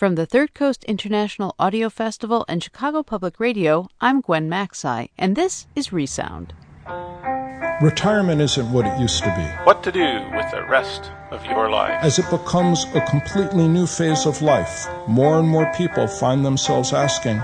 From the Third Coast International Audio Festival and Chicago Public Radio, I'm Gwen Macsai, and this is Resound. Retirement isn't what it used to be. What to do with the rest of your life? As it becomes a completely new phase of life, more and more people find themselves asking,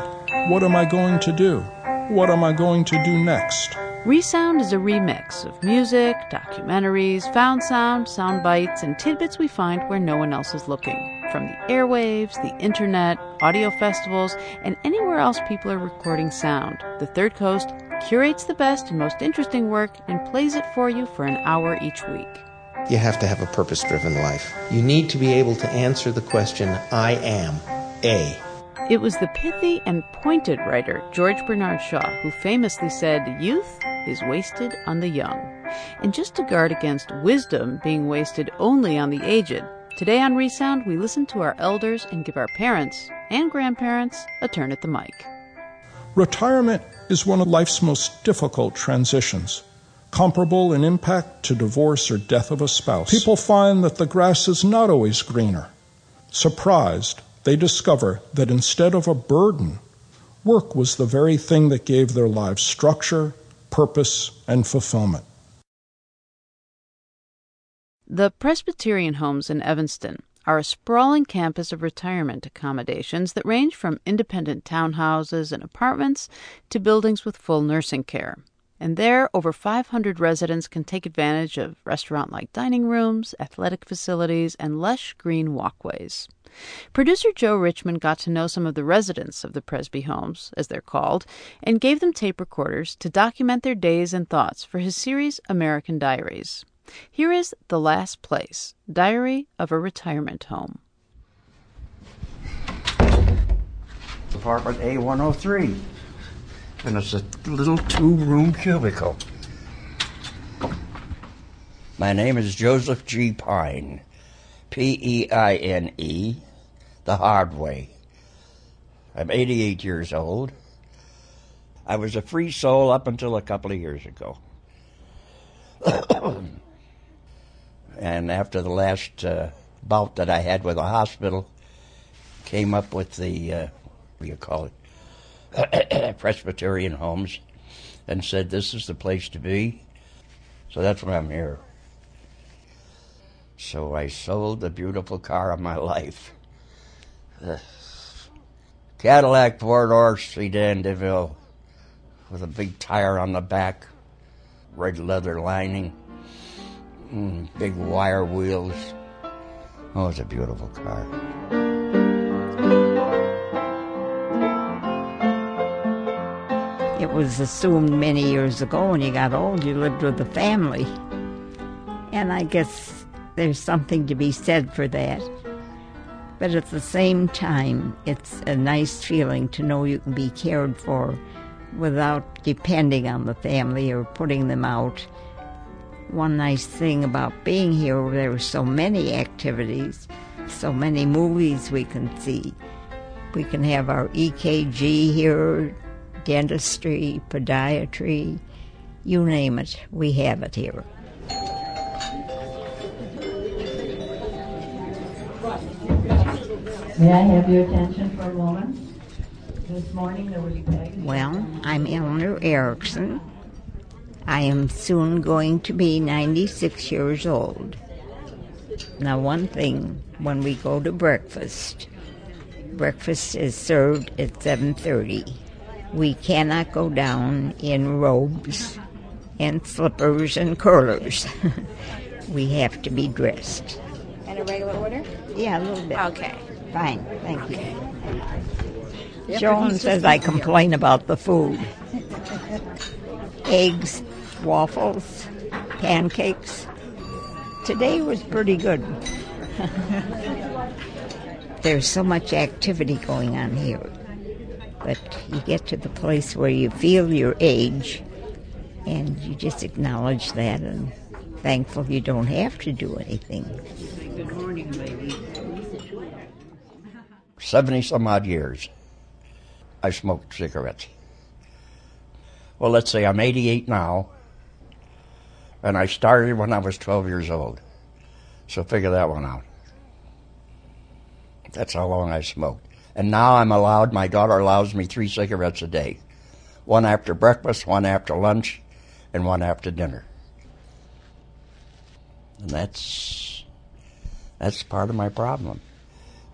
What am I going to do? What am I going to do next? Resound is a remix of music, documentaries, found sound, sound bites, and tidbits we find where no one else is looking. From the airwaves, the internet, audio festivals, and anywhere else people are recording sound, the Third Coast curates the best and most interesting work and plays it for you for an hour each week. You have to have a purpose driven life. You need to be able to answer the question, I am A. It was the pithy and pointed writer George Bernard Shaw who famously said, Youth is wasted on the young. And just to guard against wisdom being wasted only on the aged, today on Resound we listen to our elders and give our parents and grandparents a turn at the mic. Retirement is one of life's most difficult transitions, comparable in impact to divorce or death of a spouse. People find that the grass is not always greener. Surprised, they discover that instead of a burden, work was the very thing that gave their lives structure, purpose, and fulfillment. The Presbyterian homes in Evanston are a sprawling campus of retirement accommodations that range from independent townhouses and apartments to buildings with full nursing care. And there, over 500 residents can take advantage of restaurant like dining rooms, athletic facilities, and lush green walkways. Producer Joe Richman got to know some of the residents of the Presby homes, as they're called, and gave them tape recorders to document their days and thoughts for his series American Diaries. Here is The Last Place Diary of a Retirement Home. Apartment A103. And it's a little two room cubicle. My name is Joseph G. Peine. P E I N E the hard way. I'm 88 years old. I was a free soul up until a couple of years ago. and after the last uh, bout that I had with the hospital, came up with the, uh, what do you call it, Presbyterian homes, and said, this is the place to be. So that's why I'm here. So I sold the beautiful car of my life the Cadillac four door sedan DeVille with a big tire on the back, red leather lining, mm, big wire wheels. Oh, it's a beautiful car. It was assumed many years ago when you got old you lived with the family. And I guess there's something to be said for that. But at the same time, it's a nice feeling to know you can be cared for without depending on the family or putting them out. One nice thing about being here, there are so many activities, so many movies we can see. We can have our EKG here, dentistry, podiatry, you name it, we have it here. May I have your attention for a moment? This morning there was Peg. Well, I'm Eleanor Erickson. I am soon going to be 96 years old. Now, one thing, when we go to breakfast, breakfast is served at 7:30. We cannot go down in robes and slippers and curlers. we have to be dressed. And a regular order? Yeah, a little bit. Okay. Fine, thank you. Joan says I complain about the food. Eggs, waffles, pancakes. Today was pretty good. There's so much activity going on here. But you get to the place where you feel your age and you just acknowledge that and thankful you don't have to do anything. Good morning, ladies. 70 some odd years, I smoked cigarettes. Well, let's say I'm 88 now, and I started when I was 12 years old. So figure that one out. That's how long I smoked. And now I'm allowed, my daughter allows me three cigarettes a day one after breakfast, one after lunch, and one after dinner. And that's that's part of my problem.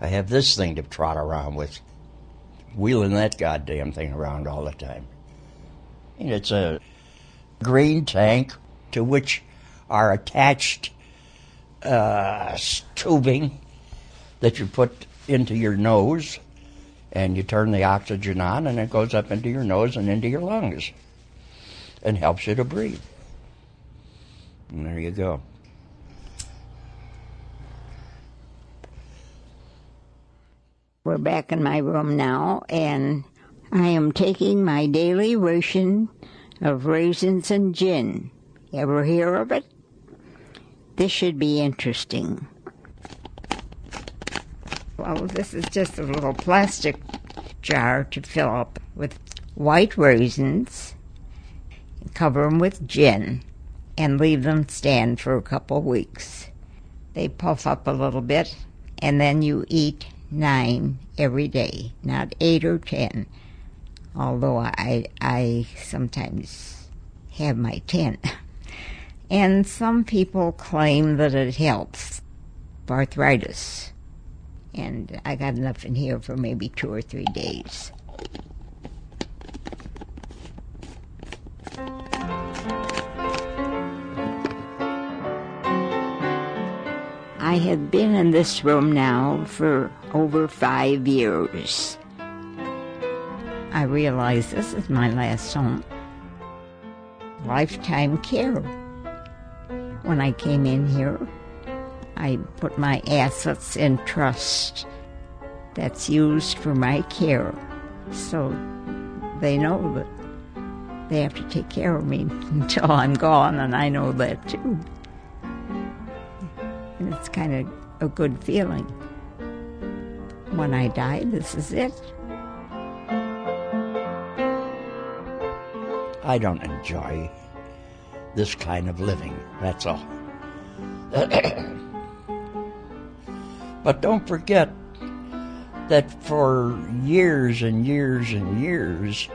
I have this thing to trot around with, wheeling that goddamn thing around all the time. And it's a green tank to which are attached uh, tubing that you put into your nose and you turn the oxygen on and it goes up into your nose and into your lungs and helps you to breathe. And there you go. We're back in my room now, and I am taking my daily ration of raisins and gin. Ever hear of it? This should be interesting. Well, this is just a little plastic jar to fill up with white raisins, cover them with gin, and leave them stand for a couple of weeks. They puff up a little bit, and then you eat nine every day, not eight or ten. Although I I sometimes have my ten. And some people claim that it helps arthritis. And I got enough in here for maybe two or three days. I have been in this room now for over five years. I realize this is my last home. Lifetime care. When I came in here, I put my assets in trust that's used for my care. So they know that they have to take care of me until I'm gone, and I know that too. And it's kind of a good feeling. When I die, this is it. I don't enjoy this kind of living, that's all. but don't forget that for years and years and years,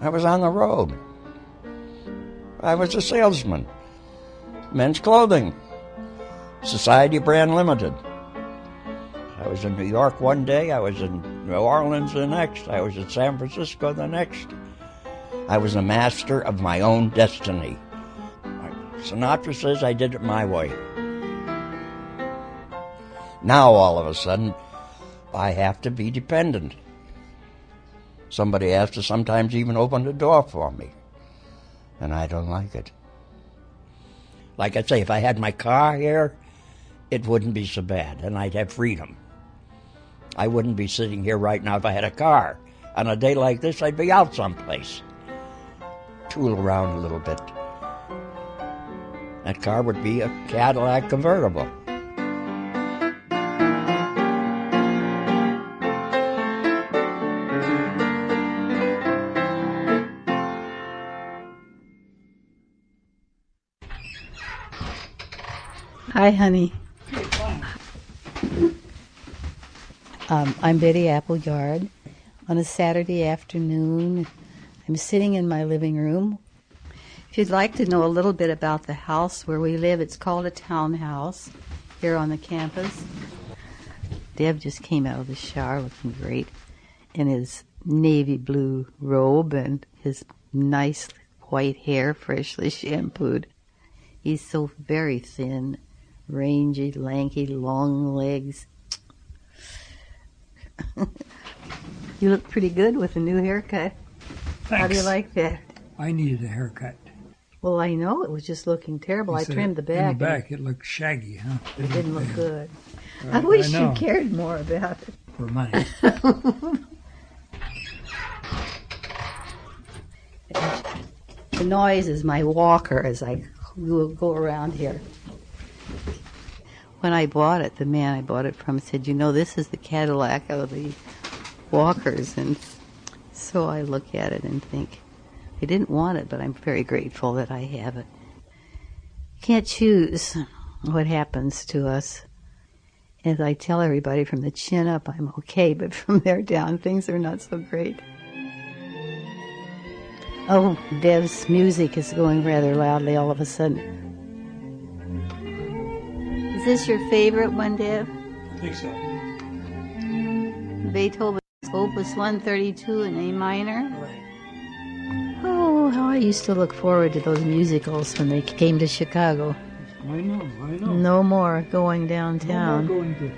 I was on the road. I was a salesman, men's clothing, Society Brand Limited. I was in New York one day, I was in New Orleans the next, I was in San Francisco the next. I was a master of my own destiny. Sinatra says I did it my way. Now, all of a sudden, I have to be dependent. Somebody has to sometimes even open the door for me. And I don't like it. Like I say, if I had my car here, it wouldn't be so bad, and I'd have freedom. I wouldn't be sitting here right now if I had a car. On a day like this, I'd be out someplace. Tool around a little bit. That car would be a Cadillac convertible. Hi, honey. Um, I'm Betty Appleyard. On a Saturday afternoon, I'm sitting in my living room. If you'd like to know a little bit about the house where we live, it's called a townhouse here on the campus. Deb just came out of the shower looking great in his navy blue robe and his nice white hair freshly shampooed. He's so very thin rangy, lanky, long legs. you look pretty good with a new haircut. How do you like that? I needed a haircut. Well, I know it was just looking terrible. I You said trimmed the In back. the back, it looked shaggy, huh? It didn't look good. I- I wish I you cared more about it. For money. The noise is my walker as I go around here. When I bought it, the man I bought it from said, "You know, this is the Cadillac of the walkers," and so I look at it and think, I didn't want it, but I'm very grateful that I have it. You can't choose what happens to us, As I tell everybody, from the chin up, I'm okay, but from there down, things are not so great. Oh, Dev's music is going rather loudly all of a sudden. Is this your favorite one, Dev? I think so. Beethoven's Opus 132 in A minor? Right. Oh, how I used to look forward to those musicals when they came to Chicago. I know, I know. No more going No downtown. more going to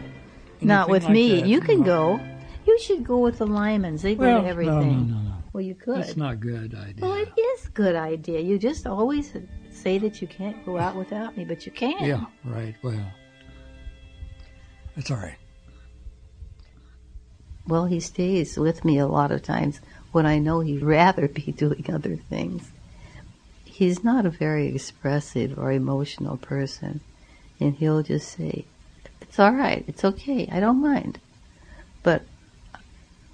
Not with like me. that. You can No. go. You should go with the Lymans. They go Well, to everything. no, no, no, no. Well, you could. That's not a good idea. Well, it is a good idea. You just always say that you can't go out without me, but you can. Yeah, right. Well, it's all right. Well, he stays with me a lot of times when I know he'd rather be doing other things. He's not a very expressive or emotional person, and he'll just say, It's all right, it's okay, I don't mind. But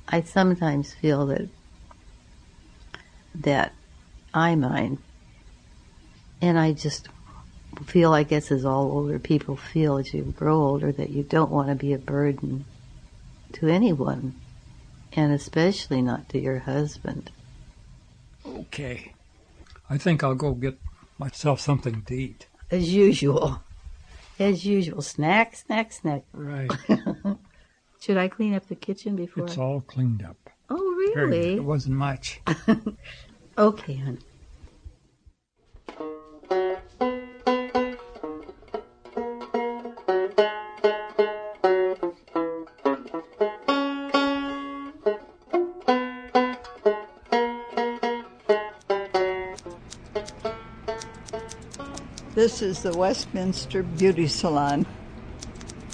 I sometimes feel that that I mind. And I just feel, I guess, as all older people feel as you grow older, that you don't want to be a burden to anyone, and especially not to your husband. Okay. I think I'll go get myself something to eat. As usual. As usual. Snack, snack, snack. Right. Should I clean up the kitchen before It's I... all cleaned up. Oh, really? It wasn't much. Okay, hon. This is the Westminster Beauty Salon,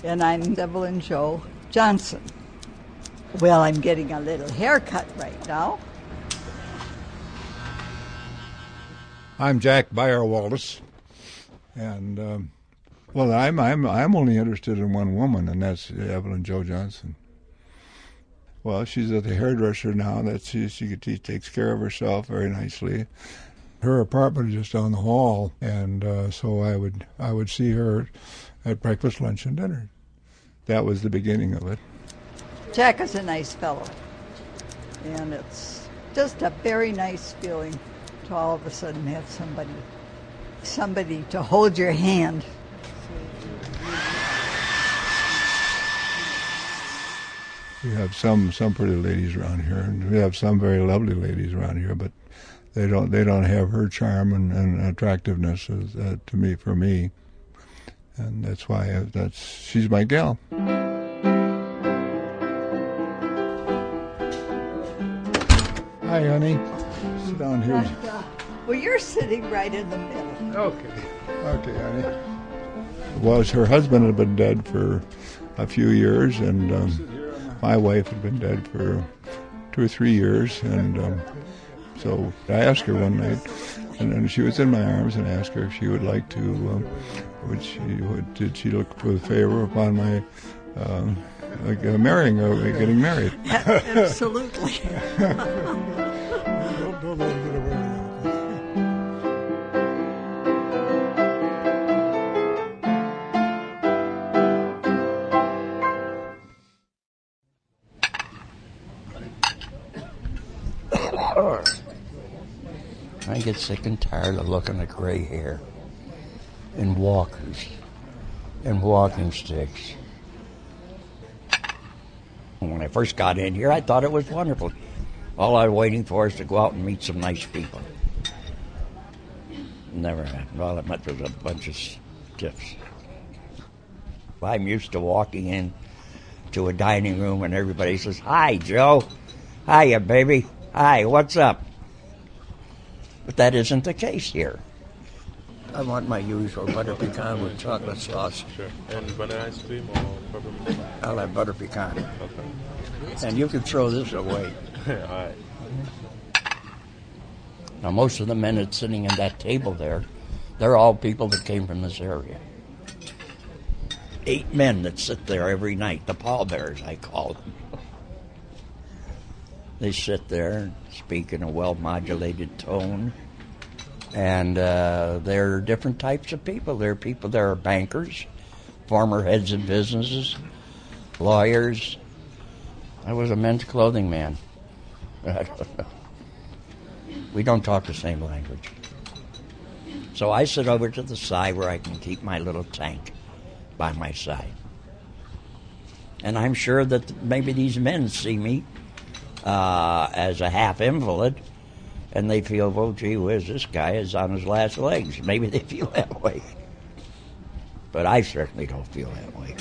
and I'm Evelyn Joe Johnson. Well, I'm getting a little haircut right now. I'm Jack Bayer Wallace, and um, well, I'm I'm I'm only interested in one woman, and that's Evelyn Joe Johnson. Well, she's at the hairdresser now. That she she, she takes care of herself very nicely. Her apartment is just down the hall, and uh, so I would I would see her at breakfast, lunch, and dinner. That was the beginning of it. Jack is a nice fellow, and it's just a very nice feeling to all of a sudden have somebody somebody to hold your hand. We have some some pretty ladies around here, and we have some very lovely ladies around here, but they don't they don't have her charm and, and attractiveness as, uh, to me for me, and that's why I, that's she's my gal. Hi, honey. Sit down here. And, uh, well, you're sitting right in the middle. Okay. Okay, honey. Was her husband had been dead for a few years, and um, my wife had been dead for two or three years, and um, so I asked her one night, and, and she was in my arms, and I asked her if she would like to, um, would she, would, did she look with favor upon my um, like, uh, marrying, uh, getting married? Absolutely. get sick and tired of looking at gray hair and walkers and walking sticks. When I first got in here, I thought it was wonderful. All I was waiting for is to go out and meet some nice people. Never happened. All I met was a bunch of stiffs. I'm used to walking in to a dining room and everybody says, Hi, Joe. Hiya, baby. Hi, what's up? But that isn't the case here. I want my usual butter pecan with chocolate sauce. Sure. And vanilla ice cream or peppermint? I'll have butter pecan. Okay. And you can throw this away. All right. Now, most of the men that's sitting at that table there, they're all people that came from this area. Eight men that sit there every night, the pallbearers, I call them. They sit there and speak in a well modulated tone. And uh, there are different types of people. There are people that are bankers, former heads of businesses, lawyers. I was a men's clothing man. We don't talk the same language. So I sit over to the side where I can keep my little tank by my side. And I'm sure that maybe these men see me uh, as a half invalid and they feel, well, gee whiz, this guy is on his last legs. Maybe they feel that way. But I certainly don't feel that way.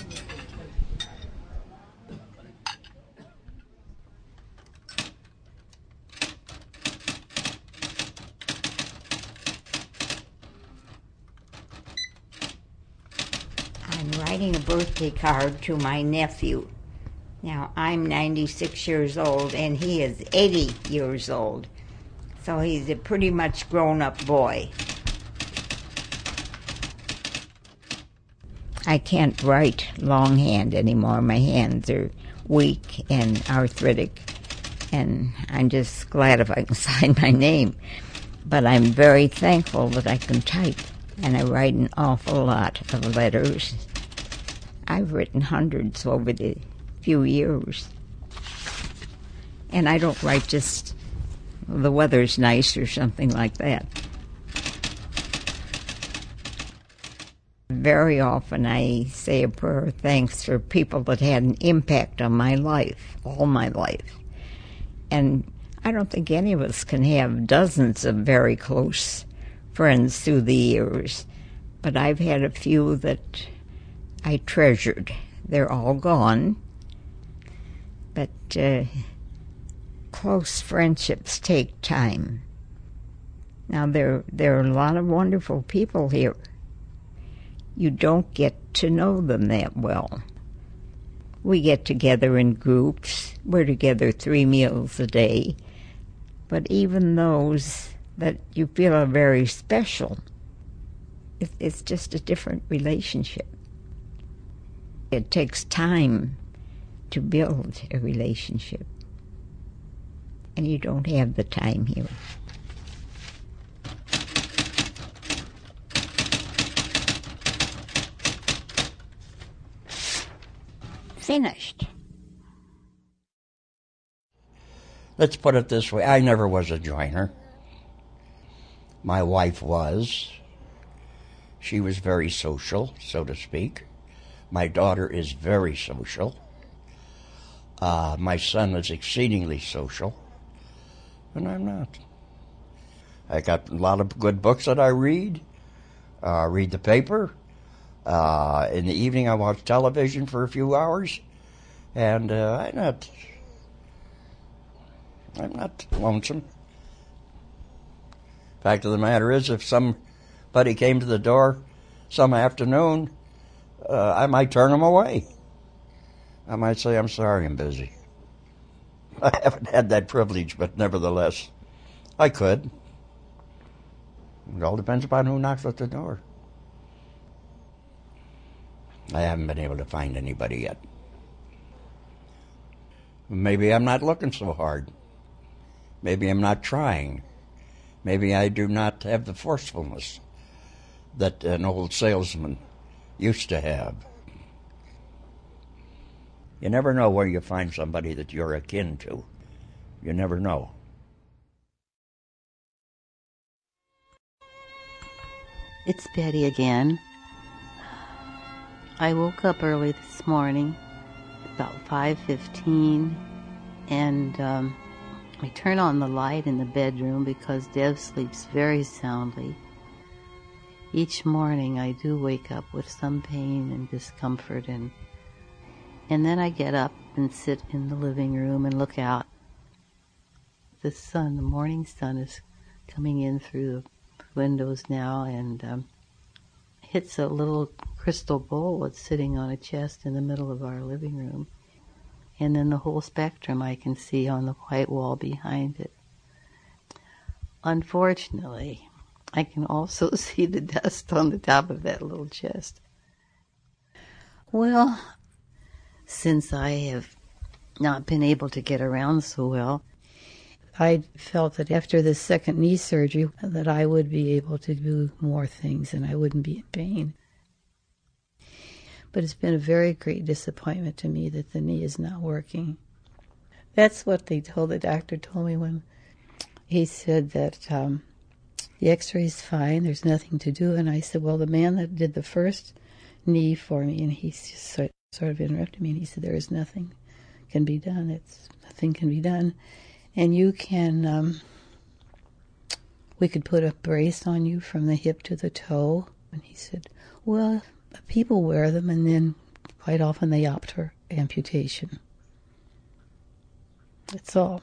I'm writing a birthday card to my nephew. Now, I'm 96 years old and he is 80 years old. So he's a pretty much grown up boy. I can't write longhand anymore. My hands are weak and arthritic, and I'm just glad if I can sign my name. But I'm very thankful that I can type, and I write an awful lot of letters. I've written hundreds over the few years. And I don't write just the weather's nice or something like that. Very often I say a prayer of thanks for people that had an impact on my life, all my life. And I don't think any of us can have dozens of very close friends through the years, but I've had a few that I treasured. They're all gone, but uh, close friendships take time. Now there there are a lot of wonderful people here. You don't get to know them that well. We get together in groups. We're together three meals a day. But even those that you feel are very special, it's just a different relationship. It takes time to build a relationship and you don't have the time here. Finished. Let's put it this way I never was a joiner. My wife was. She was very social, so to speak. My daughter is very social. Uh, my son is exceedingly social and I'm not. I got a lot of good books that I read. Uh, read the paper. Uh, in the evening, I watch television for a few hours, and uh, I'm not. I'm not lonesome. Fact of the matter is, if somebody came to the door some afternoon, uh, I might turn them away. I might say, "I'm sorry, I'm busy." I haven't had that privilege, but nevertheless, I could. It all depends upon who knocks at the door. I haven't been able to find anybody yet. Maybe I'm not looking so hard. Maybe I'm not trying. Maybe I do not have the forcefulness that an old salesman used to have. You never know where you find somebody that you're akin to. You never know. It's Betty again. I woke up early this morning, about 5:15, and um, I turn on the light in the bedroom because Dev sleeps very soundly. Each morning, I do wake up with some pain and discomfort and and then I get up and sit in the living room and look out. The sun, the morning sun, is coming in through the windows now and um, hits a little crystal bowl that's sitting on a chest in the middle of our living room. And then the whole spectrum I can see on the white wall behind it. Unfortunately, I can also see the dust on the top of that little chest. Well, since I have not been able to get around so well. I felt that after the second knee surgery that I would be able to do more things and I wouldn't be in pain. But it's been a very great disappointment to me that the knee is not working. That's what they told the doctor told me when he said that um, the X-ray's fine. There's nothing to do. And I said, well, the man that did the first knee for me, and he just sort, sort of interrupted me, and he said, there is nothing can be done. It's nothing can be done, and you can. Um, we could put a brace on you from the hip to the toe. And he said, well, people wear them, and then quite often they opt for amputation. That's all.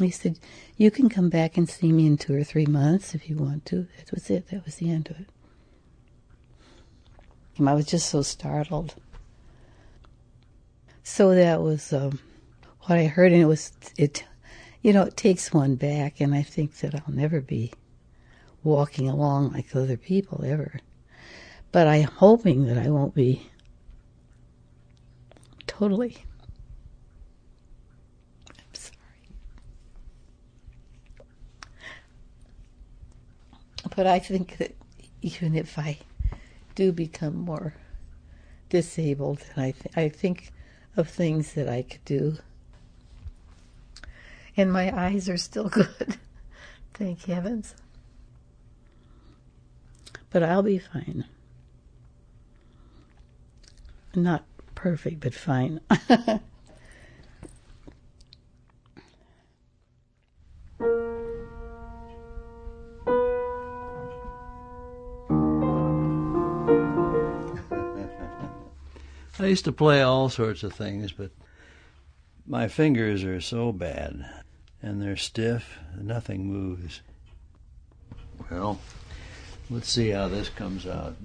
He said, You can come back and see me in two or three months if you want to. That was it. That was the end of it. I was just so startled. So that was um, what I heard, and it was, it, you know, it takes one back, and I think that I'll never be walking along like other people ever. But I'm hoping that I won't be totally I'm sorry. But I think that even if I do become more disabled, and I, th- I think of things that I could do, and my eyes are still good, thank heavens. But I'll be fine. Not perfect, but fine. I used to play all sorts of things, but my fingers are so bad and they're stiff, nothing moves. Well, let's see how this comes out.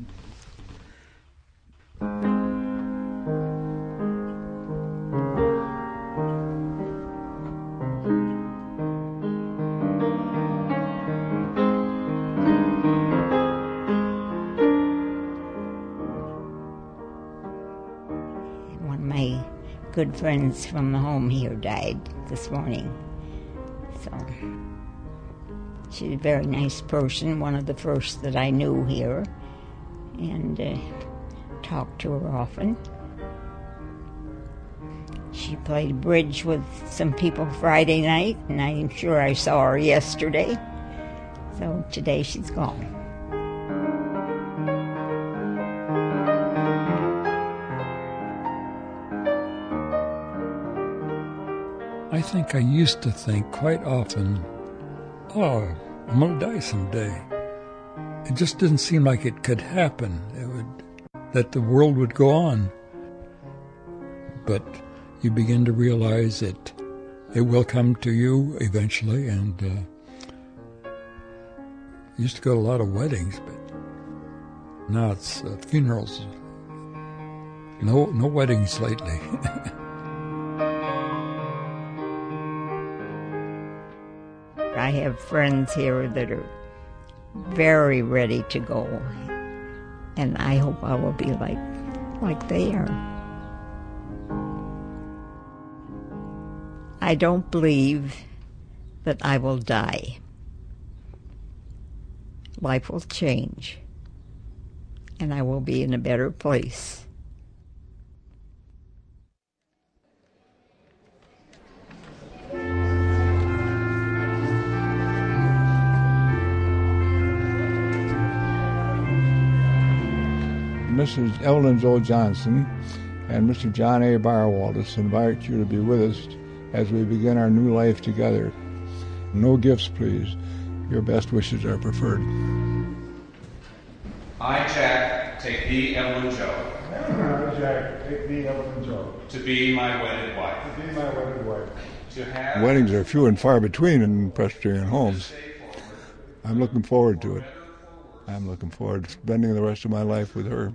Good friends from the home here died this morning. So she's a very nice person, one of the first that I knew here, and uh, talked to her often. She played bridge with some people Friday night, and I'm sure I saw her yesterday. So today she's gone. Think I used to think quite often, oh, I'm going to die someday. It just didn't seem like it could happen. It would, that the world would go on. But you begin to realize it, it will come to you eventually. And uh, used to go to a lot of weddings, but now it's uh, funerals. No, no weddings lately. I have friends here that are very ready to go, and I hope I will be like like they are. I don't believe that I will die. Life will change, and I will be in a better place. Mrs. Evelyn Joe Johnson and Mr. John A. Barwaldus invite you to be with us as we begin our new life together. No gifts, please. Your best wishes are preferred. I, Jack, take thee, Evelyn Joe. I, Jack, take thee, Evelyn Joe. To be my wedded wife. To be my wedded wife. To have. Weddings are few and far between in Presbyterian homes. I'm looking forward to it. I'm looking forward to spending the rest of my life with her.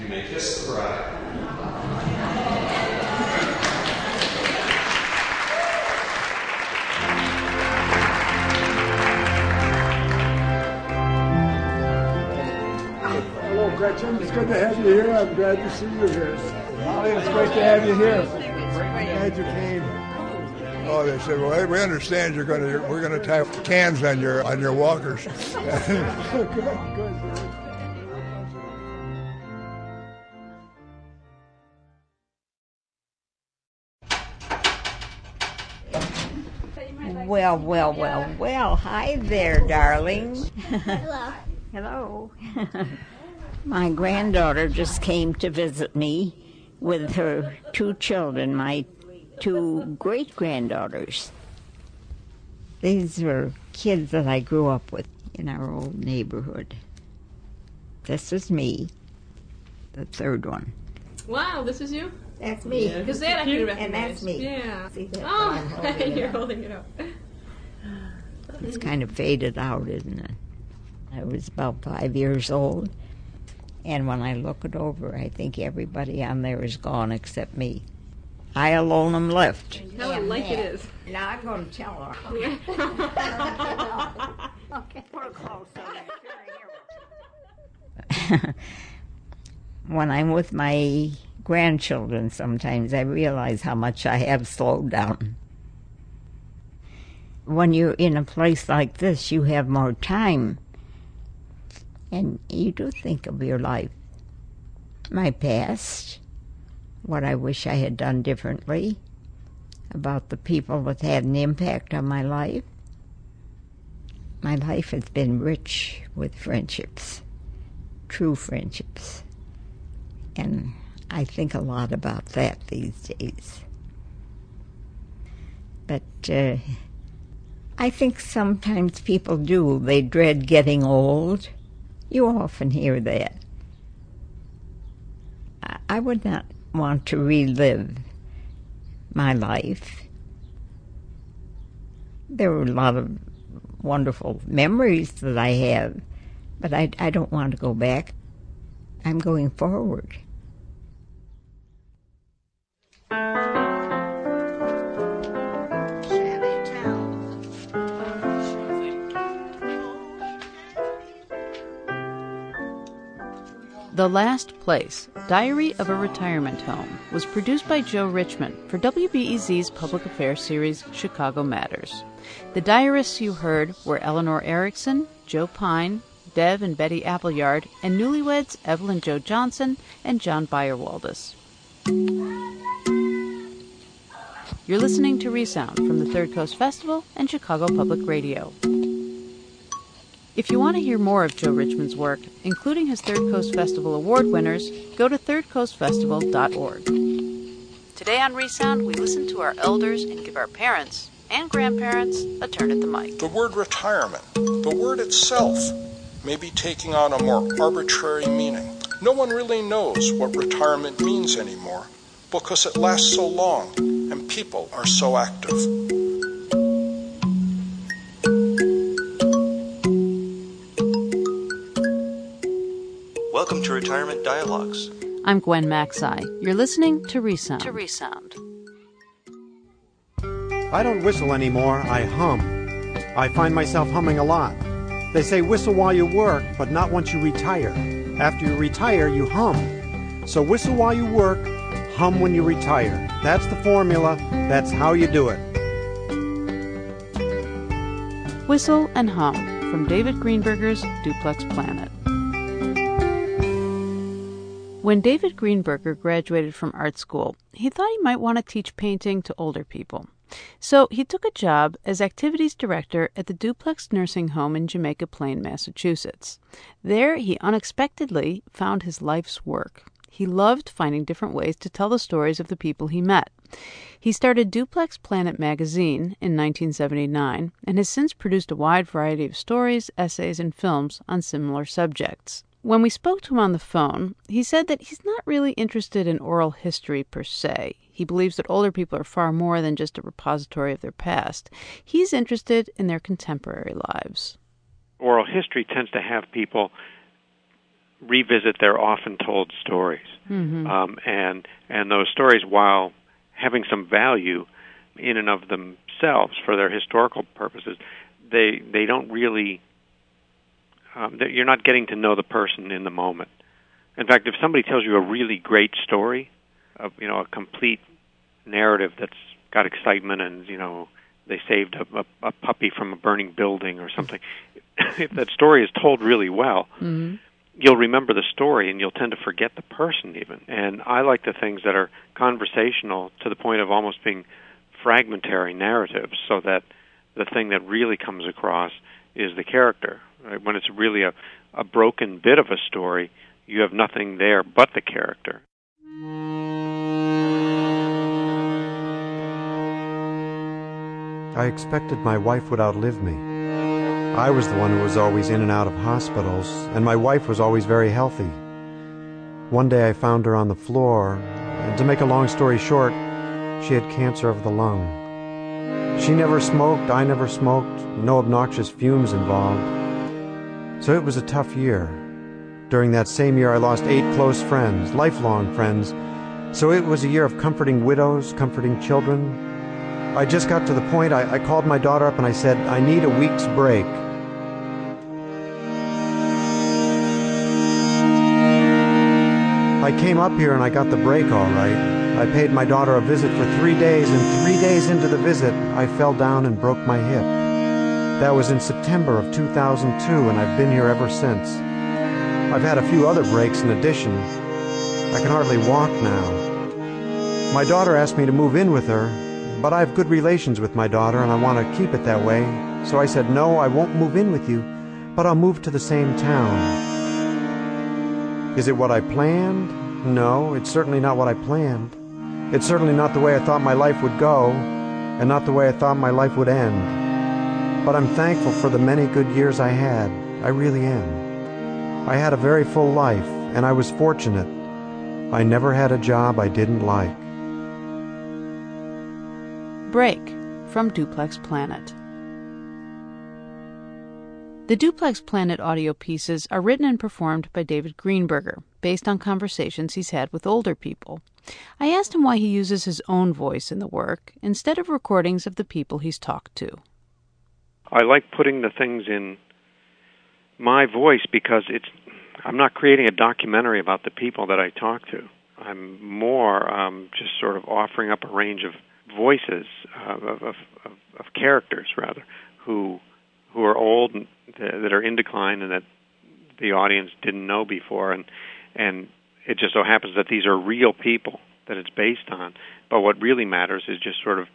You may kiss the bride. Hello, Gretchen. It's good to have you here. I'm glad to see you here. Molly, it's great to have you here. Glad you came. Oh, they said, "Well, we understand you're going to. We're going to tie cans on your on your walkers." Well, well, well, well. Hi there, darling. Hello. Hello. my granddaughter just came to visit me with her two children, my two great granddaughters. These were kids that I grew up with in our old neighborhood. This is me, the third one. Wow, this is you? That's me. Because that I can recognize. And that's me. Yeah. See that? Oh, I'm holding you're up. holding it up. It's kind of faded out, isn't it? I was about five years old, and when I look it over, I think everybody on there is gone except me. I alone am left. Tell it like it is. Now I'm going to tell her. okay, we're close when I'm with my grandchildren, sometimes I realize how much I have slowed down. When you're in a place like this, you have more time, and you do think of your life, my past, what I wish I had done differently, about the people that had an impact on my life. My life has been rich with friendships, true friendships. And I think a lot about that these days. But uh, I think sometimes people do. They dread getting old. You often hear that. I- would not want to relive my life. There were a lot of wonderful memories that I have, but I, I don't want to go back. I'm going forward. The Last Place Diary of a Retirement Home was produced by Joe Richman for WBEZ's public affairs series Chicago Matters. The diarists you heard were Eleanor Erickson, Joe Peine, Bev and Betty Appleyard, and newlyweds Evelyn Joe Johnson and John Byerwaldis. You're listening to Resound from the Third Coast Festival and Chicago Public Radio. If you want to hear more of Joe Richman's work, including his Third Coast Festival Award winners, go to thirdcoastfestival.org. Today on Resound, we listen to our elders and give our parents and grandparents a turn at the mic. The word retirement, the word itself, may be taking on a more arbitrary meaning. No one really knows what retirement means anymore because it lasts so long and people are so active. Welcome to Retirement Dialogues. I'm Gwen Macsai. You're listening to Resound. To Resound. I don't whistle anymore, I hum. I find myself humming a lot. They say whistle while you work, but not once you retire. After you retire, you hum. So whistle while you work, hum when you retire. That's the formula, that's how you do it. Whistle and Hum from David Greenberger's Duplex Planet. When David Greenberger graduated from art school, he thought he might want to teach painting to older people. So he took a job as activities director at the Duplex Nursing Home in Jamaica Plain, Massachusetts. There, he unexpectedly found his life's work. He loved finding different ways to tell the stories of the people he met. He started Duplex Planet magazine in 1979 and has since produced a wide variety of stories, essays, and films on similar subjects. When we spoke to him on the phone, he said that he's not really interested in oral history per se. He believes that older people are far more than just a repository of their past. He's interested in their contemporary lives. Oral history tends to have people revisit their often told stories. Mm-hmm. Um, and and those stories, while having some value in and of themselves for their historical purposes, they they don't really. Um, you're not getting to know the person in the moment. In fact, if somebody tells you a really great story, of you know a complete narrative that's got excitement and you know they saved a, a, a puppy from a burning building or something, if that story is told really well, Mm-hmm. You'll remember the story and you'll tend to forget the person even. And I like the things that are conversational to the point of almost being fragmentary narratives so that the thing that really comes across is the character. Right? When it's really a, a broken bit of a story, you have nothing there but the character. I expected my wife would outlive me. I was the one who was always in and out of hospitals, and my wife was always very healthy. One day I found her on the floor, and to make a long story short, she had cancer of the lung. She never smoked, I never smoked, no obnoxious fumes involved. So it was a tough year. During that same year, I lost eight close friends, lifelong friends. So it was a year of comforting widows, comforting children, I just got to the point, I, I, called my daughter up and I said, I need a week's break. I came up here and I got the break all right. I paid my daughter a visit for three days, and three days into the visit, I fell down and broke my hip. That was in September of 2002, and I've been here ever since. I've had a few other breaks in addition. I can hardly walk now. My daughter asked me to move in with her, but I have good relations with my daughter and I want to keep it that way. So I said, No, I won't move in with you, but I'll move to the same town. Is it what I planned? No, it's certainly not what I planned. It's certainly not the way I thought my life would go, and not the way I thought my life would end. But I'm thankful for the many good years I had. I really am. I had a very full life, and I was fortunate. I never had a job I didn't like. Break from Duplex Planet. The Duplex Planet audio pieces are written and performed by David Greenberger, based on conversations he's had with older people. I asked him why he uses his own voice in the work instead of recordings of the people he's talked to. I like putting the things in my voice because it's I'm not creating a documentary about the people that I talk to. I'm more um, just sort of offering up a range of voices uh, of, of, of, characters rather who who are old that are in decline and that the audience didn't know before. And and it just so happens that these are real people that it's based on. But what really matters is just sort of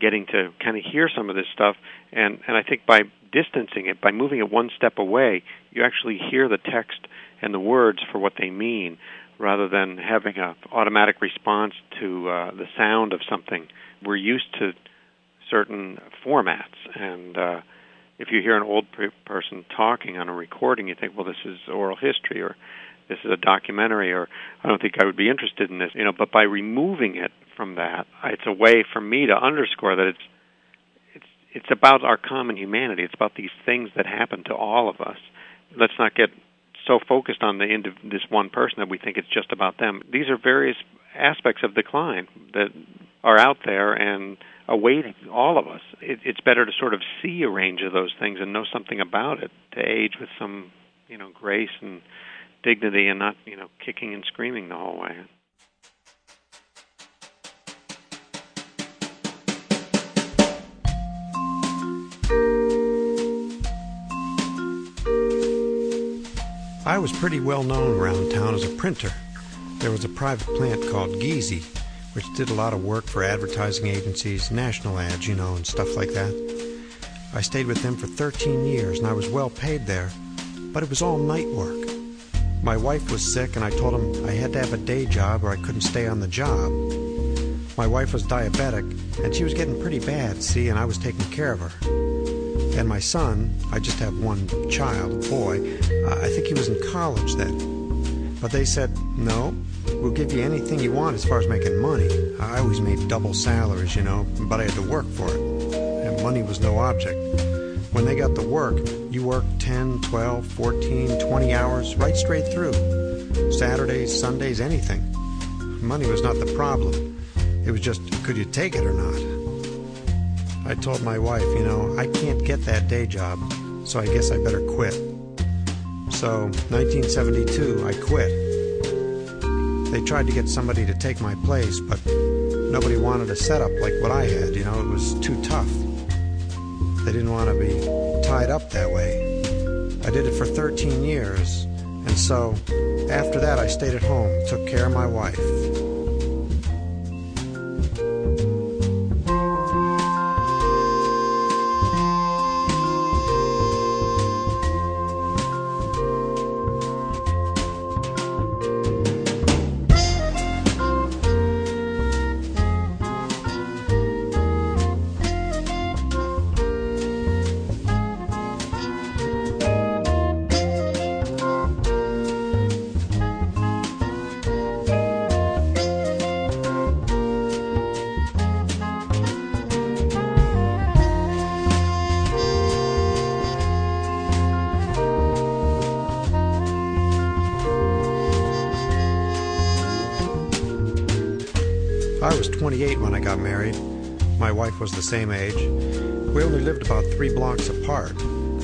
getting to kind of hear some of this stuff. And and I think by distancing it by moving it one step away you actually hear the text and the words for what they mean rather than having a automatic response to uh, the sound of something we're used to certain formats and uh if you hear an old person talking on a recording, you think, well, this is oral history or this is a documentary or I don't think I would be interested in this, you know, but by removing it from that, it's a way for me to underscore that it's it's it's about our common humanity. It's about these things that happen to all of us. Let's not get so focused on the end of this one person that we think it's just about them. These are various aspects of decline that are out there and awaiting all of us. It, it's better to sort of see a range of those things and know something about it, to age with some, you know, grace and dignity, and not, you know, kicking and screaming the whole way. I was pretty well known around town as a printer. There was a private plant called Geezy which did a lot of work for advertising agencies, national ads, you know, and stuff like that. I stayed with them for 13 years and I was well paid there, but it was all night work. My wife was sick and I told him I had to have a day job or I couldn't stay on the job. My wife was diabetic and she was getting pretty bad, see, and I was taking care of her. And my son, I just have one child, a boy, uh, I think he was in college then. But they said, no, We'll give you anything you want as far as making money. I always made double salaries, you know, but I had to work for it. And money was no object. When they got the work, you worked 10, 12, 14, 20 hours right straight through. Saturdays, Sundays, anything. Money was not the problem. It was just, could you take it or not? I told my wife, you know, I can't get that day job, so I guess I better quit. So, 1972, I quit. They tried to get somebody to take my place, but nobody wanted a setup like what I had. You know, it was too tough. They didn't want to be tied up that way. I did it for 13 years, and so after that, I stayed at home, took care of my wife. Wife was the same age. We only lived about three blocks apart.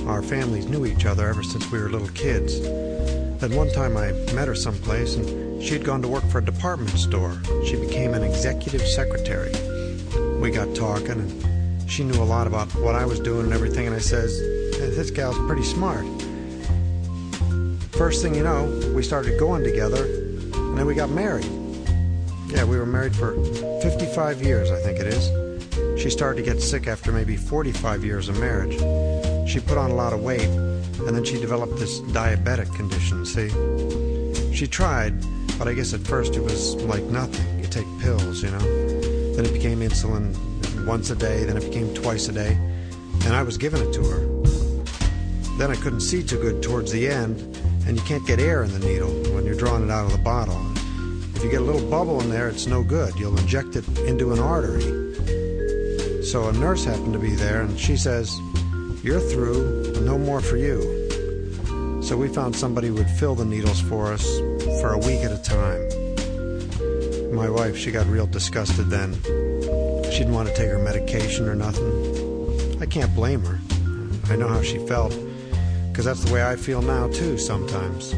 Our families knew each other ever since we were little kids. Then one time I met her someplace and she'd gone to work for a department store. She became an executive secretary. We got talking and she knew a lot about what I was doing and everything and I says, this gal's pretty smart. First thing you know, we started going together and then we got married. Yeah, we were married for 55 years, I think it is. She started to get sick after maybe 45 years of marriage. She put on a lot of weight, and then she developed this diabetic condition, see? She tried, but I guess at first it was like nothing. You take pills, you know? Then it became insulin once a day, then it became twice a day, and I was giving it to her. Then I couldn't see too good towards the end, and you can't get air in the needle when you're drawing it out of the bottle. If you get a little bubble in there, it's no good. You'll inject it into an artery. So a nurse happened to be there, and she says, You're through, no more for you. So we found somebody would fill the needles for us for a week at a time. My wife, she got real disgusted then. She didn't want to take her medication or nothing. I can't blame her. I know how she felt, because that's the way I feel now, too, sometimes.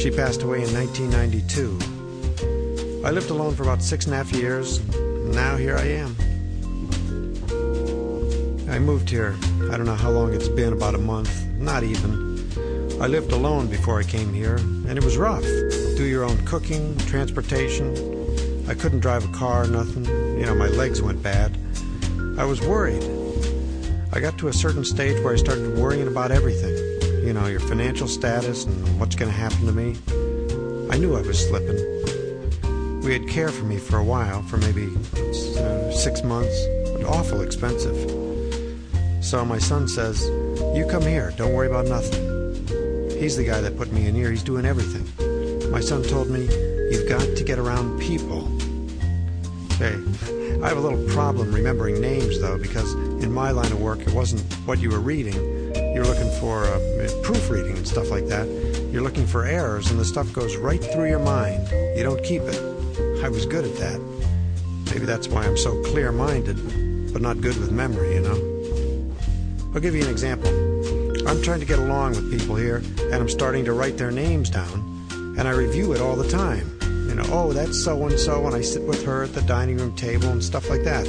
She passed away in 1992. I lived alone for about six and a half years. And now here I am. I moved here. I don't know how long it's been, about a month, not even. I lived alone before I came here, and it was rough. Do your own cooking, transportation. I couldn't drive a car, nothing. You know, my legs went bad. I was worried. I got to a certain stage where I started worrying about everything. You know, your financial status and what's going to happen to me. I knew I was slipping. We had care for me for a while, for maybe uh, six months, but awful expensive. So my son says, You come here, don't worry about nothing. He's the guy that put me in here, he's doing everything. My son told me, You've got to get around people. Hey, I have a little problem remembering names, though, because in my line of work, it wasn't what you were reading. You're looking for uh, proofreading and stuff like that. You're looking for errors, and the stuff goes right through your mind. You don't keep it. I was good at that. Maybe that's why I'm so clear minded, but not good with memory? I'll give you an example. I'm trying to get along with people here, and I'm starting to write their names down, and I review it all the time. You know, oh, that's so and so, and I sit with her at the dining room table and stuff like that.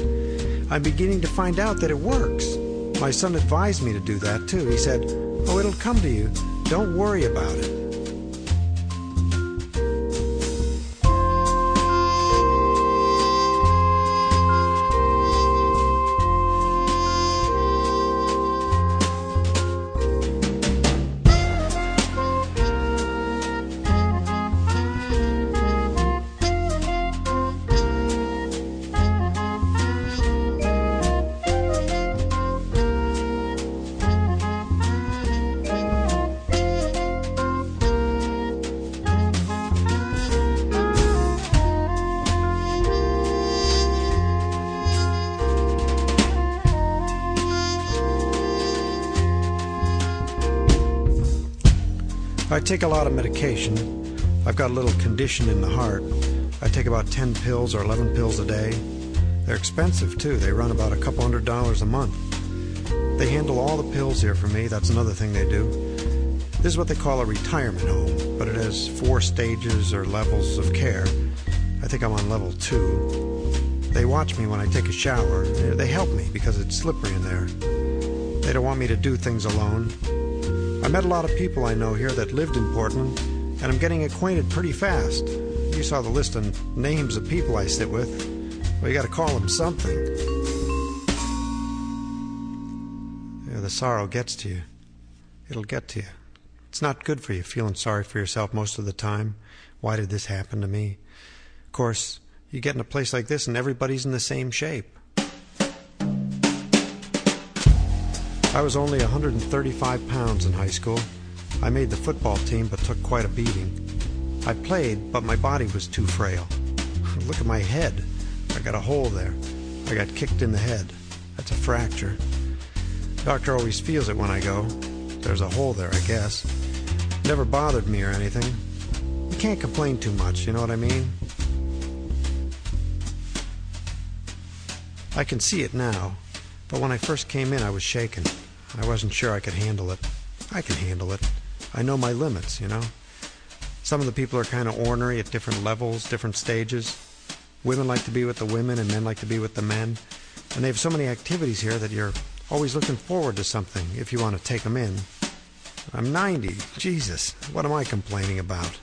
I'm beginning to find out that it works. My son advised me to do that too. He said, Oh, it'll come to you. Don't worry about it. Take a lot of medication. I've got a little condition in the heart. I take about 10 pills or 11 pills a day. They're expensive, too. They run about a couple hundred dollars a month. They handle all the pills here for me. That's another thing they do. This is what they call a retirement home, but it has four stages or levels of care. I think I'm on level two. They watch me when I take a shower. They help me because it's slippery in there. They don't want me to do things alone. I met a lot of people I know here that lived in Portland, and I'm getting acquainted pretty fast. You saw the list of names of people I sit with. Well, you got to call them something. Yeah, the sorrow gets to you. It'll get to you. It's not good for you feeling sorry for yourself most of the time. Why did this happen to me? Of course, you get in a place like this and everybody's in the same shape. I was only 135 pounds in high school. I made the football team but took quite a beating. I played, but my body was too frail. Look at my head. I got a hole there. I got kicked in the head. That's a fracture. Doctor always feels it when I go. There's a hole there, I guess. Never bothered me or anything. You can't complain too much, you know what I mean? I can see it now, but when I first came in, I was shaken. I wasn't sure I could handle it. I can handle it. I know my limits, you know. Some of the people are kind of ornery at different levels, different stages. Women like to be with the women, and men like to be with the men. And they have so many activities here that you're always looking forward to something if you want to take them in. I'm 90. Jesus, what am I complaining about?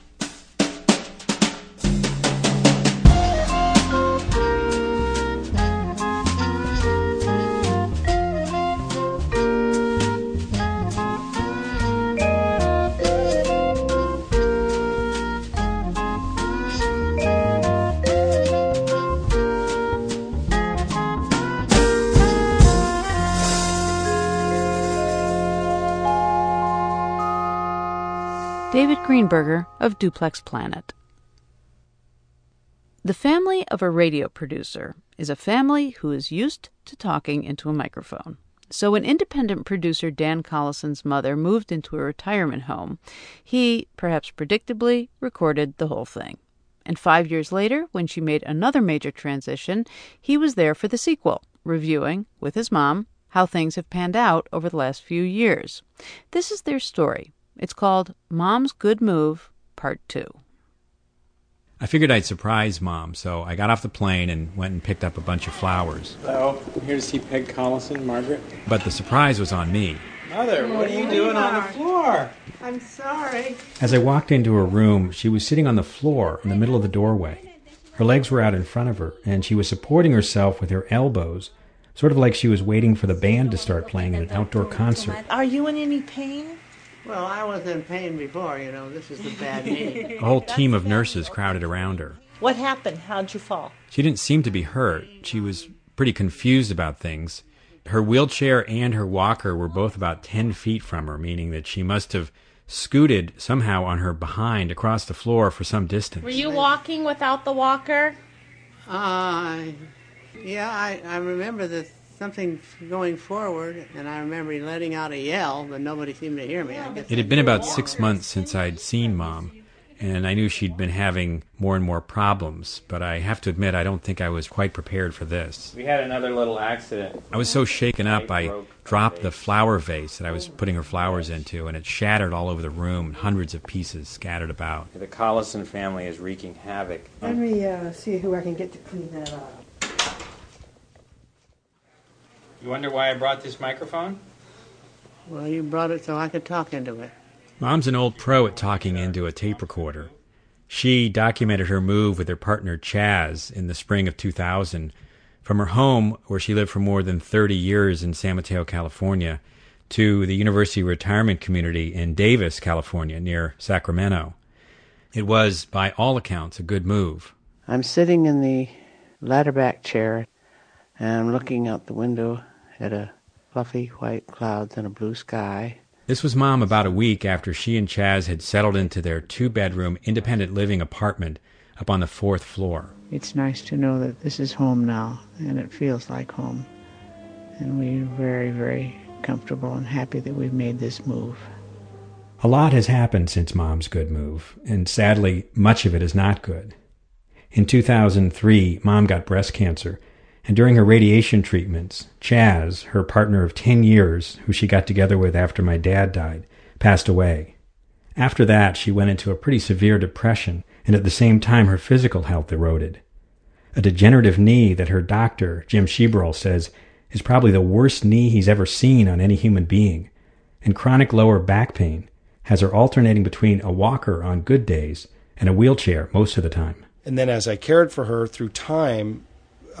David of Duplex Planet. The family of a radio producer is a family who is used to talking into a microphone. So when independent producer Dan Collison's mother moved into a retirement home, he, perhaps predictably, recorded the whole thing. And five years later, when she made another major transition, he was there for the sequel, reviewing, with his mom, how things have panned out over the last few years. This is their story. It's called Mom's Good Move, Part 2. I figured I'd surprise Mom, so I got off the plane and went and picked up a bunch of flowers. Hello, I'm here to see Peg Collison, Margaret. But the surprise was on me. Mother, what are you doing on the floor? I'm sorry. As I walked into her room, she was sitting on the floor in the middle of the doorway. Her legs were out in front of her, and she was supporting herself with her elbows, sort of like she was waiting for the band to start playing at an outdoor concert. Are you in any pain? Well, I was in pain before, you know. This is the bad knee. A whole team of nurses crowded around her. What happened? How'd you fall? She didn't seem to be hurt. She was pretty confused about things. Her wheelchair and her walker were both about 10 feet from her, meaning that she must have scooted somehow on her behind across the floor for some distance. Were you walking without the walker? Uh, yeah, I, I remember the something going forward, and I remember letting out a yell, but nobody seemed to hear me. I guess It had been about six months since I'd seen Mom, and I knew she'd been having more and more problems, but I have to admit I don't think I was quite prepared for this. We had another little accident. I was so shaken up, I dropped the flower vase that I was putting her flowers into, and it shattered all over the room, hundreds of pieces scattered about. The Collison family is wreaking havoc. Let me uh, see who I can get to clean that up. You wonder why I brought this microphone? Well, you brought it so I could talk into it. Mom's an old pro at talking into a tape recorder. She documented her move with her partner Chaz in the spring of 2000 from her home, where she lived for more than 30 years in San Mateo, California, to the University Retirement Community in Davis, California, near Sacramento. It was, by all accounts, a good move. I'm sitting in the ladder back chair, and I'm looking out the window at a fluffy white clouds and a blue sky. This was Mom about a week after she and Chaz had settled into their two bedroom independent living apartment up on the fourth floor. It's nice to know that this is home now, and it feels like home. And we're very, very comfortable and happy that we've made this move. A lot has happened since Mom's good move, and sadly, much of it is not good. In 2003, Mom got breast cancer, and during her radiation treatments, Chaz, her partner of 10 years, who she got together with after my dad died, passed away. After that, she went into a pretty severe depression, and at the same time, her physical health eroded. A degenerative knee that her doctor, Jim Shebrol, says is probably the worst knee he's ever seen on any human being, and chronic lower back pain has her alternating between a walker on good days and a wheelchair most of the time. And then as I cared for her through time,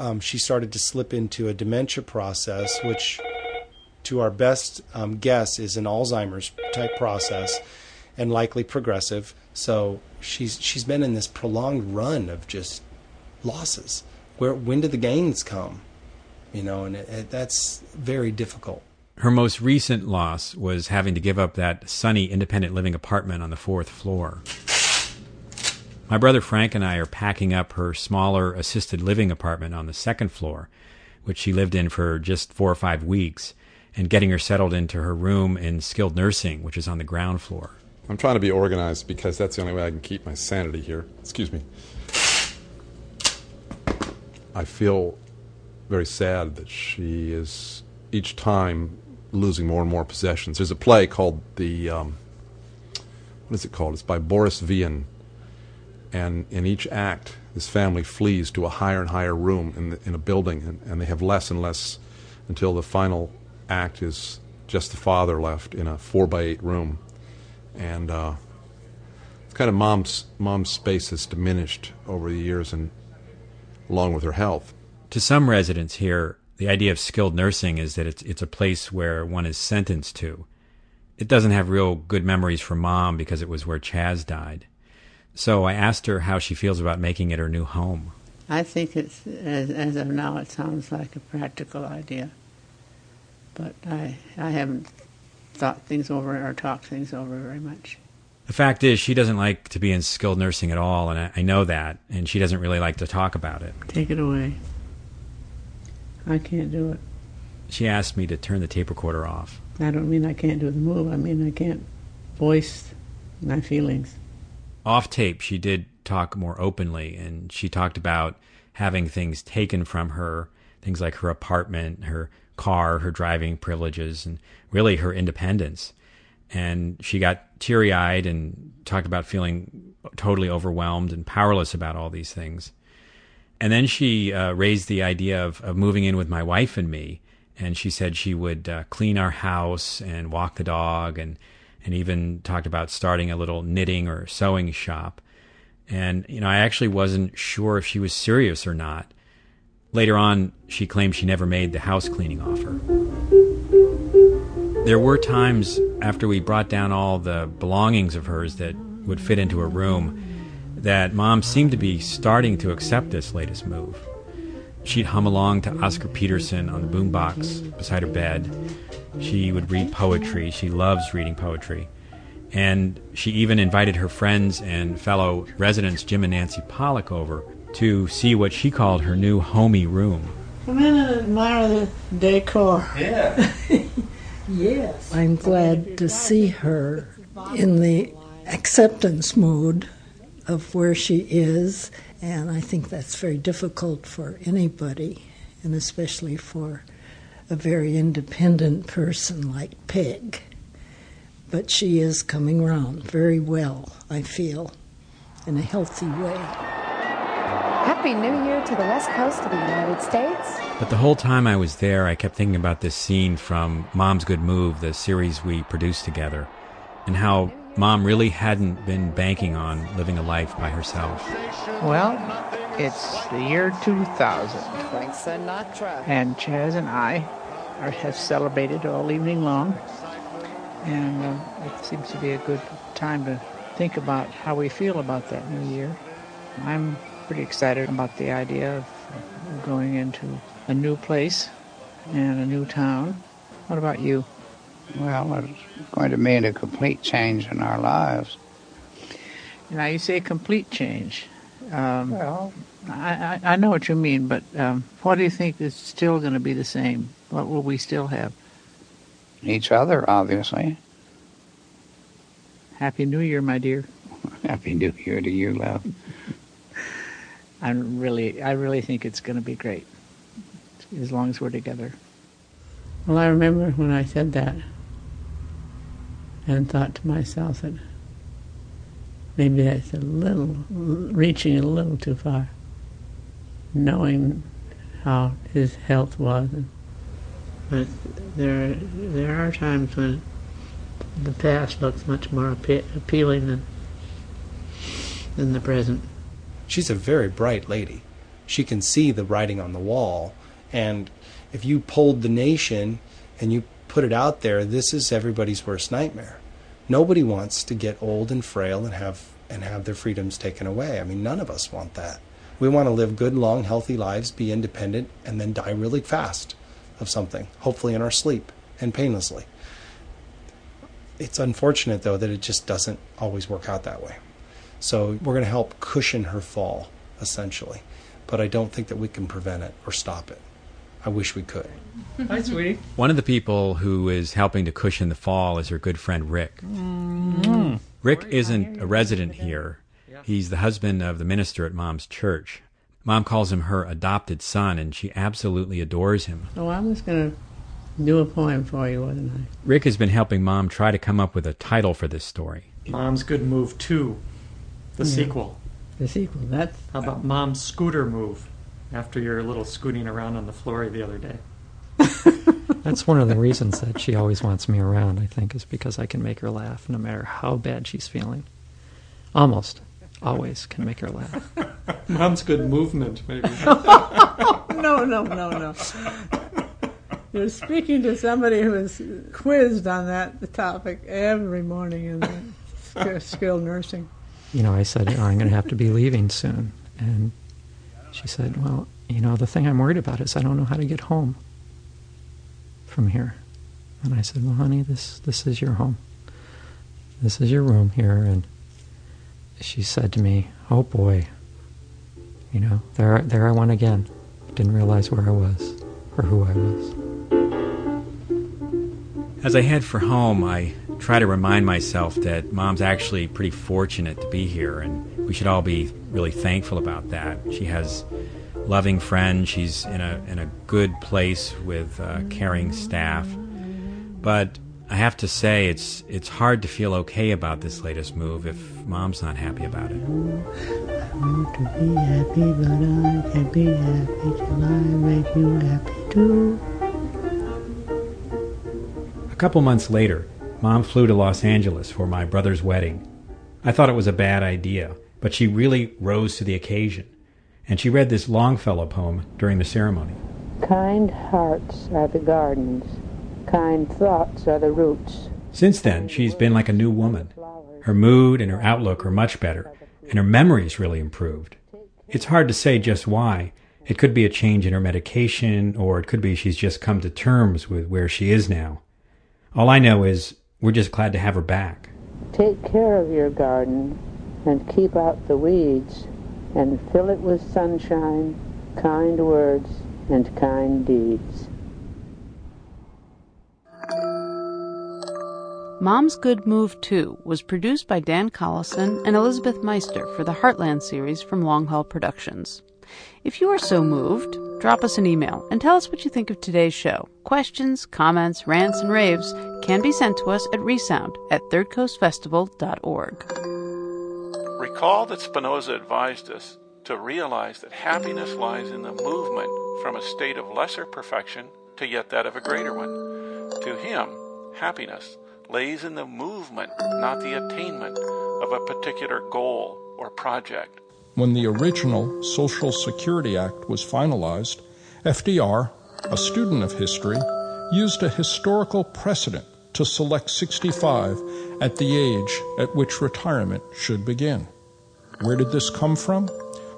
um, she started to slip into a dementia process, which, to our best um, guess, is an Alzheimer's type process and likely progressive. So she's she's been in this prolonged run of just losses. Where when did the gains come? You know, and it, it, that's very difficult. Her most recent loss was having to give up that sunny independent living apartment on the fourth floor. My brother Frank and I are packing up her smaller assisted living apartment on the second floor, which she lived in for just four or five weeks, and getting her settled into her room in skilled nursing, which is on the ground floor. I'm trying to be organized because that's the only way I can keep my sanity here. Excuse me. I feel very sad that she is each time losing more and more possessions. There's a play called the um, what is it called? It's by Boris Vian, and in each act, this family flees to a higher and higher room in the, in a building, and, and they have less and less until the final act is just the father left in a four by eight room, and uh, it's kind of mom's mom's space has diminished over the years, and along with her health. To some residents here, the idea of skilled nursing is that it's it's a place where one is sentenced to. It doesn't have real good memories for mom because it was where Chaz died. So I asked her how she feels about making it her new home. I think it's as, as of now, it sounds like a practical idea, but I I haven't thought things over or talked things over very much. The fact is, she doesn't like to be in skilled nursing at all, and I, I know that, and she doesn't really like to talk about it. Take it away. I can't do it. She asked me to turn the tape recorder off. I don't mean I can't do the move. I mean I can't voice my feelings. Off tape, she did talk more openly, and she talked about having things taken from her, things like her apartment, her car, her driving privileges, and really her independence. And she got teary eyed and talked about feeling totally overwhelmed and powerless about all these things. And then she uh, raised the idea of, of moving in with my wife and me. And she said she would uh, clean our house and walk the dog and, and even talked about starting a little knitting or sewing shop. And, you know, I actually wasn't sure if she was serious or not. Later on, she claimed she never made the house cleaning offer. There were times after we brought down all the belongings of hers that would fit into her room that mom seemed to be starting to accept this latest move. She'd hum along to Oscar Peterson on the boombox beside her bed. She would read poetry. She loves reading poetry. And she even invited her friends and fellow residents, Jim and Nancy Pollock, over to see what she called her new homey room. Come in and admire the decor. Yeah. Yes. I'm glad to see her in the acceptance mode of where she is, and I think that's very difficult for anybody, and especially for a very independent person like Peg. But she is coming round very well, I feel, in a healthy way. Happy New Year to the West Coast of the United States. But the whole time I was there, I kept thinking about this scene from Mom's Good Move, the series we produced together, and how Mom really hadn't been banking on living a life by herself. Well, it's the year 2000. Frank Sinatra. And Chaz and I are, have celebrated all evening long. And uh, it seems to be a good time to think about how we feel about that new year. I'm pretty excited about the idea of going into a new place and a new town. What about you? Well, it's going to mean a complete change in our lives. Now, you say complete change. Um, well, I, I, I know what you mean, but um, what do you think is still going to be the same? What will we still have? Each other, obviously. Happy New Year, my dear. Happy New Year to you, love. I really, I really think it's going to be great as long as we're together. Well, I remember when I said that and thought to myself that maybe that's a little, reaching a little too far, knowing how his health was. But there, there are times when the past looks much more appe- appealing than, than the present. She's a very bright lady. She can see the writing on the wall. And if you polled the nation and you put it out there, this is everybody's worst nightmare. Nobody wants to get old and frail and have and have their freedoms taken away. I mean, none of us want that. We want to live good, long, healthy lives, be independent, and then die really fast of something, hopefully in our sleep and painlessly. It's unfortunate, though, that it just doesn't always work out that way. So we're going to help cushion her fall, essentially. But I don't think that we can prevent it or stop it. I wish we could. Hi, sweetie. One of the people who is helping to cushion the fall is her good friend Rick. Mm. Rick isn't a resident here. He's the husband of the minister at Mom's church. Mom calls him her adopted son, and she absolutely adores him. Oh, I was going to do a poem for you, wasn't I? Rick has been helping Mom try to come up with a title for this story. Mom's Good Move 2, the Yeah. sequel. The sequel. That's How about Mom's Scooter Move after your little scooting around on the floor the other day? That's one of the reasons that she always wants me around, I think, is because I can make her laugh no matter how bad she's feeling. Almost always can make her laugh. Mom's Good Movement, maybe. no, no, no, no. You're speaking to somebody who is quizzed on that topic every morning in skilled nursing. You know, I said, "Oh, I'm going to have to be leaving soon. And she said, Well, you know, the thing I'm worried about is I don't know how to get home from here. And I said, Well, honey, this, this is your home. This is your room here. And she said to me, Oh boy, you know, there, there I went again. Didn't realize where I was or who I was. As I head for home, I try to remind myself that Mom's actually pretty fortunate to be here, and we should all be really thankful about that. She has loving friends. She's in a in a good place with uh, caring staff. But I have to say, it's it's hard to feel okay about this latest move if Mom's not happy about it. I want to be happy, but I can't be happy till I make you happy too. A couple months later, Mom flew to Los Angeles for my brother's wedding. I thought it was a bad idea, but she really rose to the occasion, and she read this Longfellow poem during the ceremony. Kind hearts are the gardens, kind thoughts are the roots. Since then, she's been like a new woman. Her mood and her outlook are much better, and her memory's really improved. It's hard to say just why. It could be a change in her medication, or it could be she's just come to terms with where she is now. All I know is we're just glad to have her back. Take care of your garden and keep out the weeds and fill it with sunshine, kind words, and kind deeds. Mom's Good Move 2 was produced by Dan Collison and Elizabeth Meister for the Heartland series from Long Haul Productions. If you are so moved, drop us an email and tell us what you think of today's show. Questions, comments, rants, and raves can be sent to us at resound at thirdcoastfestival.org. Recall that Spinoza advised us to realize that happiness lies in the movement from a state of lesser perfection to yet that of a greater one. To him, happiness lays in the movement, not the attainment of a particular goal or project. When the original Social Security Act was finalized, FDR, a student of history, used a historical precedent to select 65 at the age at which retirement should begin. Where did this come from?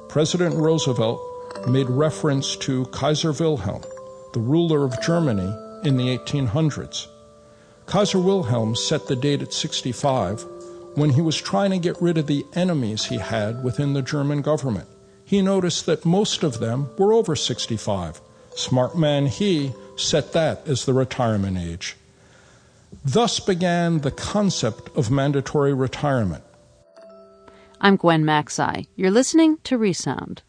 President Roosevelt made reference to Kaiser Wilhelm, the ruler of Germany in the 1800s. Kaiser Wilhelm set the date at 65 when he was trying to get rid of the enemies he had within the German government. He noticed that most of them were over 65. Smart man he set that as the retirement age. Thus began the concept of mandatory retirement. I'm Gwen Macsai. You're listening to Resound.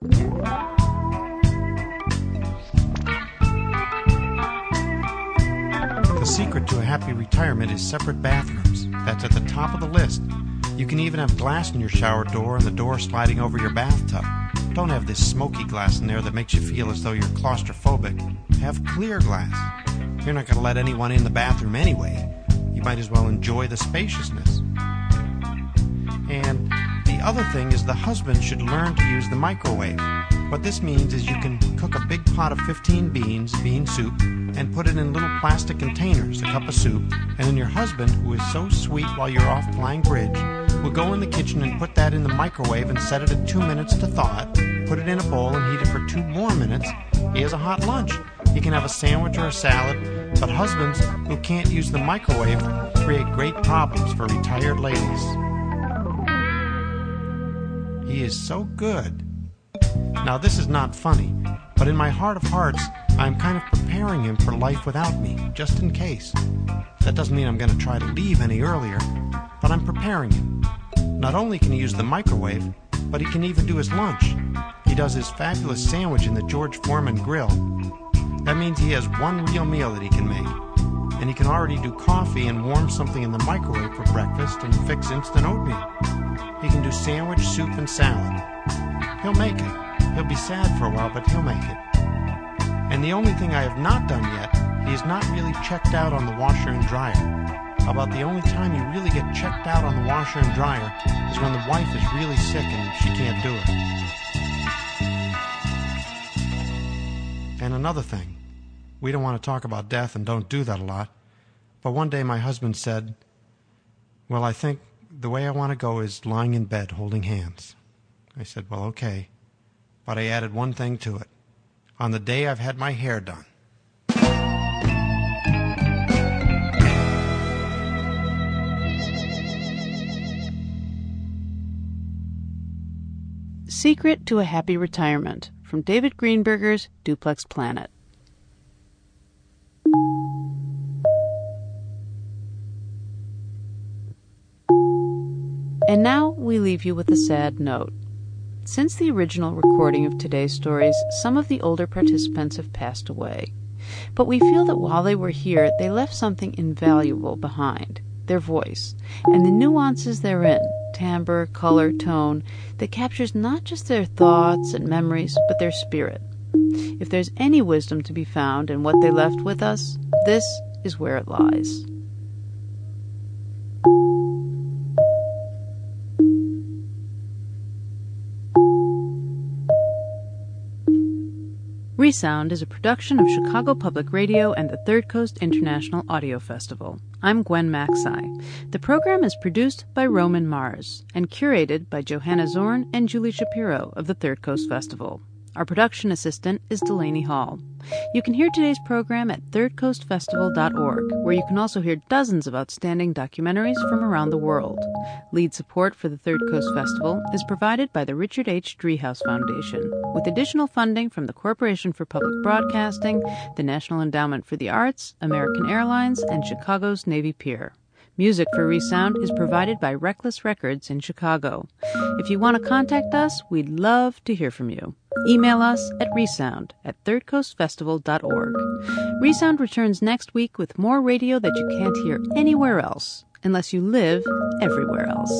The secret to a happy retirement is separate bathrooms. That's at the top of the list. You can even have glass in your shower door and the door sliding over your bathtub. Don't have this smoky glass in there that makes you feel as though you're claustrophobic. Have clear glass. You're not going to let anyone in the bathroom anyway. You might as well enjoy the spaciousness. And the other thing is the husband should learn to use the microwave. What this means is you can cook a big pot of 15 beans, bean soup, and put it in little plastic containers, a cup of soup, and then your husband, who is so sweet while you're off playing bridge, will go in the kitchen and put that in the microwave and set it at two minutes to thaw it, put it in a bowl and heat it for two more minutes. He has a hot lunch. He can have a sandwich or a salad, but husbands who can't use the microwave create great problems for retired ladies. He is so good. Now, this is not funny, but in my heart of hearts, I'm kind of preparing him for life without me, just in case. That doesn't mean I'm going to try to leave any earlier, but I'm preparing him. Not only can he use the microwave, but he can even do his lunch. He does his fabulous sandwich in the George Foreman grill. That means he has one real meal that he can make. And he can already do coffee and warm something in the microwave for breakfast and fix instant oatmeal. He can do sandwich, soup, and salad. He'll make it. He'll be sad for a while, but he'll make it. And the only thing I have not done yet, he is not really checked out on the washer and dryer. About the only time you really get checked out on the washer and dryer is when the wife is really sick and she can't do it. And another thing, we don't want to talk about death and don't do that a lot, but one day my husband said, Well, I think the way I want to go is lying in bed holding hands. I said, Well, okay. But I added one thing to it. On the day I've had my hair done, Secret to a Happy Retirement from David Greenberger's Duplex Planet. And now we leave you with a sad note. Since the original recording of today's stories, some of the older participants have passed away. But we feel that while they were here, they left something invaluable behind their voice and the nuances therein timbre, color, tone that captures not just their thoughts and memories, but their spirit. If there's any wisdom to be found in what they left with us, this is where it lies. Resound is a production of Chicago Public Radio and the Third Coast International Audio Festival. I'm Gwen Macsai. The program is produced by Roman Mars and curated by Johanna Zorn and Julie Shapiro of the Third Coast Festival. Our production assistant is Delaney Hall. You can hear today's program at thirdcoastfestival.org, where you can also hear dozens of outstanding documentaries from around the world. Lead support for the Third Coast Festival is provided by the Richard H. Driehaus Foundation, with additional funding from the Corporation for Public Broadcasting, the National Endowment for the Arts, American Airlines, and Chicago's Navy Pier. Music for Resound is provided by Reckless Records in Chicago. If you want to contact us, we'd love to hear from you. Email us at resound at thirdcoastfestival.org. Resound returns next week with more radio that you can't hear anywhere else, unless you live everywhere else.